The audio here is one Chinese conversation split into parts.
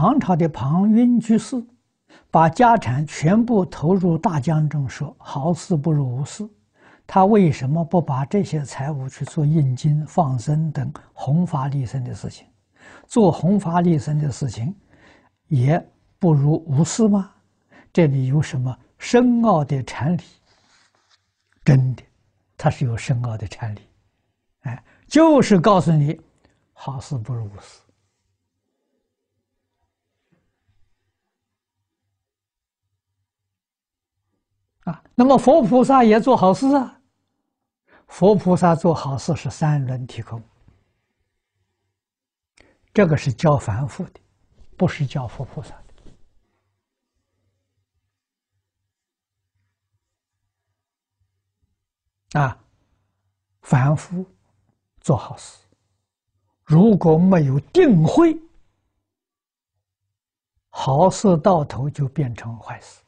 唐朝的庞蕴居士把家产全部投入大江中，说好事不如无事。他为什么不把这些财物去做印经、放生等弘法利生的事情？做弘法利生的事情，也不如无事吗？这里有什么深奥的禅理？真的，它是有深奥的禅理。哎，就是告诉你，好事不如无事。啊，那么佛菩萨也做好事啊。佛菩萨做好事是三轮体空，这个是教凡夫的，不是教佛菩萨的。啊，凡夫做好事，如果没有定慧，好事到头就变成坏事。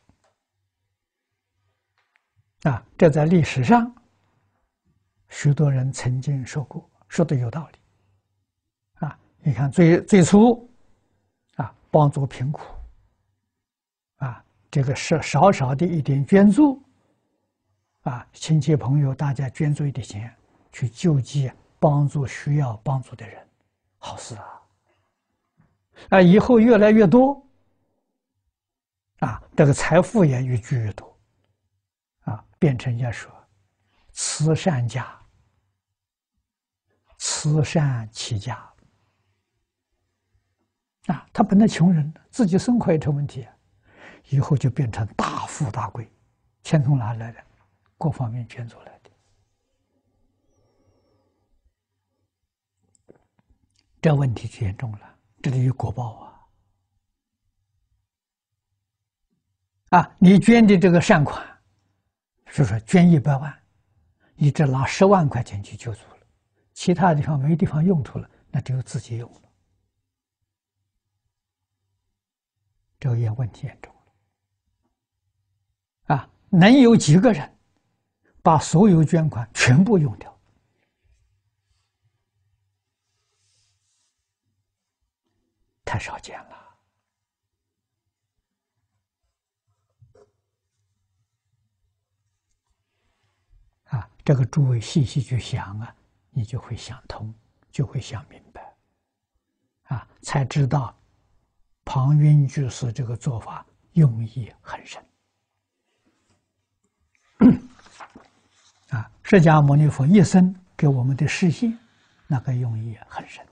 啊，这在历史上。许多人曾经说过，说的有道理，啊，你看最最初，啊，帮助贫苦，啊，这个是少少的一点捐助，啊，亲戚朋友大家捐助一点钱，去救济帮助需要帮助的人，好事啊，啊，以后越来越多，啊，这个财富也越聚越多，变成人家说，慈善家。慈善起家啊，他本来穷人，自己生活也成问题，以后就变成大富大贵，钱从哪来的？各方面捐助来的，这问题就严重了，这里有果报啊！啊，你捐的这个善款，就是说捐一百万，你只拿十万块钱去救助了。其他地方没地方用处了，那只有自己用了，这个也问题严重了。啊，能有几个人把所有捐款全部用掉？太少见了。啊，这个诸位细细去想啊。你就会想通，就会想明白，啊，才知道庞云居士这个做法用意很深，啊，释迦牟尼佛一生给我们的示现，那个用意很深。